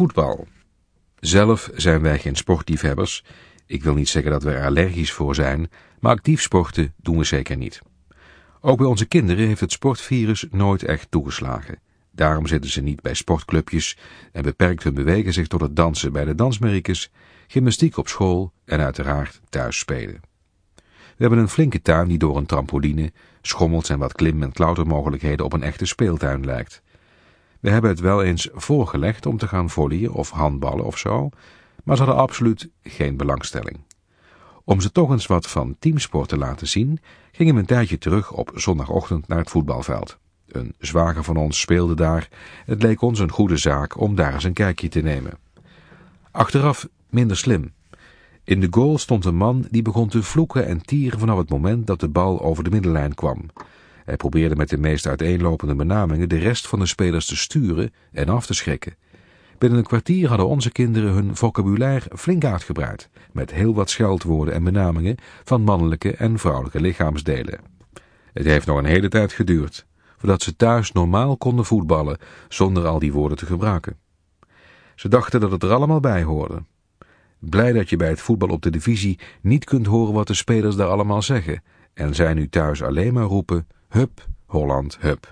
Voetbal. Zelf zijn wij geen sportliefhebbers. Ik wil niet zeggen dat we er allergisch voor zijn, maar actief sporten doen we zeker niet. Ook bij onze kinderen heeft het sportvirus nooit echt toegeslagen. Daarom zitten ze niet bij sportclubjes en beperkt hun bewegen zich tot het dansen bij de dansmerikes, gymnastiek op school en uiteraard thuis spelen. We hebben een flinke tuin die door een trampoline, schommels en wat klim- en klautermogelijkheden op een echte speeltuin lijkt. We hebben het wel eens voorgelegd om te gaan volleyen of handballen of zo, maar ze hadden absoluut geen belangstelling. Om ze toch eens wat van teamsport te laten zien, gingen we een tijdje terug op zondagochtend naar het voetbalveld. Een zwager van ons speelde daar. Het leek ons een goede zaak om daar eens een kijkje te nemen. Achteraf minder slim. In de goal stond een man die begon te vloeken en tieren vanaf het moment dat de bal over de middenlijn kwam. Hij probeerde met de meest uiteenlopende benamingen de rest van de spelers te sturen en af te schrikken. Binnen een kwartier hadden onze kinderen hun vocabulaire flink uitgebreid, met heel wat scheldwoorden en benamingen van mannelijke en vrouwelijke lichaamsdelen. Het heeft nog een hele tijd geduurd, voordat ze thuis normaal konden voetballen zonder al die woorden te gebruiken. Ze dachten dat het er allemaal bij hoorde. Blij dat je bij het voetbal op de divisie niet kunt horen wat de spelers daar allemaal zeggen en zij nu thuis alleen maar roepen, hup, Holland, hup.